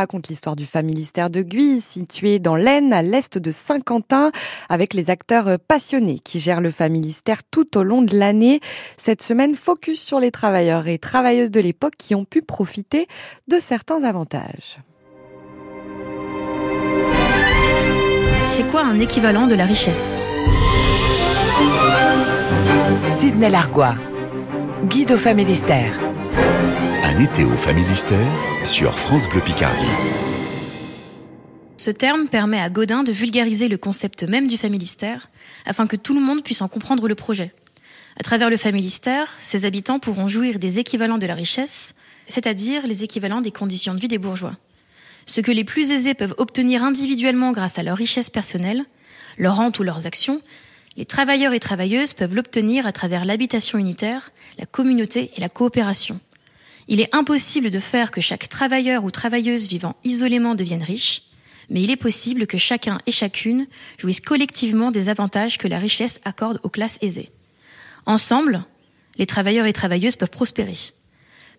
raconte l'histoire du familistère de Guy, situé dans l'Aisne, à l'est de Saint-Quentin, avec les acteurs passionnés qui gèrent le familistère tout au long de l'année. Cette semaine, focus sur les travailleurs et travailleuses de l'époque qui ont pu profiter de certains avantages. C'est quoi un équivalent de la richesse? Sidney Largois, guide au familistère. Un été au Familistère sur France Bleu Picardie. Ce terme permet à Godin de vulgariser le concept même du familistère afin que tout le monde puisse en comprendre le projet. À travers le familistère, ses habitants pourront jouir des équivalents de la richesse, c'est-à-dire les équivalents des conditions de vie des bourgeois. Ce que les plus aisés peuvent obtenir individuellement grâce à leur richesse personnelle, leur rente ou leurs actions, les travailleurs et travailleuses peuvent l'obtenir à travers l'habitation unitaire, la communauté et la coopération. Il est impossible de faire que chaque travailleur ou travailleuse vivant isolément devienne riche, mais il est possible que chacun et chacune jouissent collectivement des avantages que la richesse accorde aux classes aisées. Ensemble, les travailleurs et travailleuses peuvent prospérer.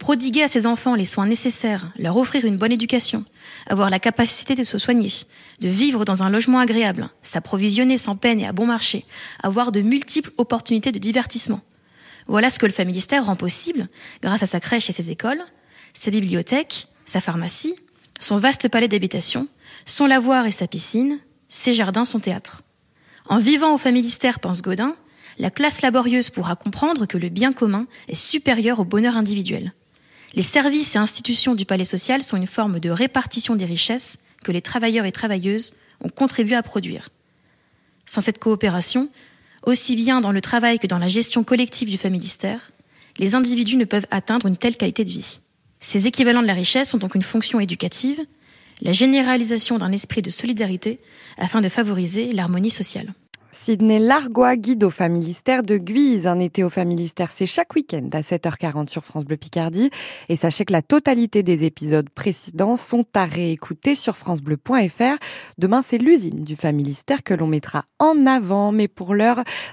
Prodiguer à ses enfants les soins nécessaires, leur offrir une bonne éducation, avoir la capacité de se soigner, de vivre dans un logement agréable, s'approvisionner sans peine et à bon marché, avoir de multiples opportunités de divertissement. Voilà ce que le familistère rend possible grâce à sa crèche et ses écoles, sa bibliothèque, sa pharmacie, son vaste palais d'habitation, son lavoir et sa piscine, ses jardins, son théâtre. En vivant au familistère, pense Godin, la classe laborieuse pourra comprendre que le bien commun est supérieur au bonheur individuel. Les services et institutions du palais social sont une forme de répartition des richesses que les travailleurs et travailleuses ont contribué à produire. Sans cette coopération, aussi bien dans le travail que dans la gestion collective du familistère, les individus ne peuvent atteindre une telle qualité de vie. Ces équivalents de la richesse ont donc une fonction éducative, la généralisation d'un esprit de solidarité afin de favoriser l'harmonie sociale. Sidney Largois, guide au familistère de Guise. Un été au familistère, c'est chaque week-end à 7h40 sur France Bleu Picardie. Et sachez que la totalité des épisodes précédents sont à réécouter sur francebleu.fr. Demain, c'est l'usine du familistère que l'on mettra en avant. Mais pour l'heure,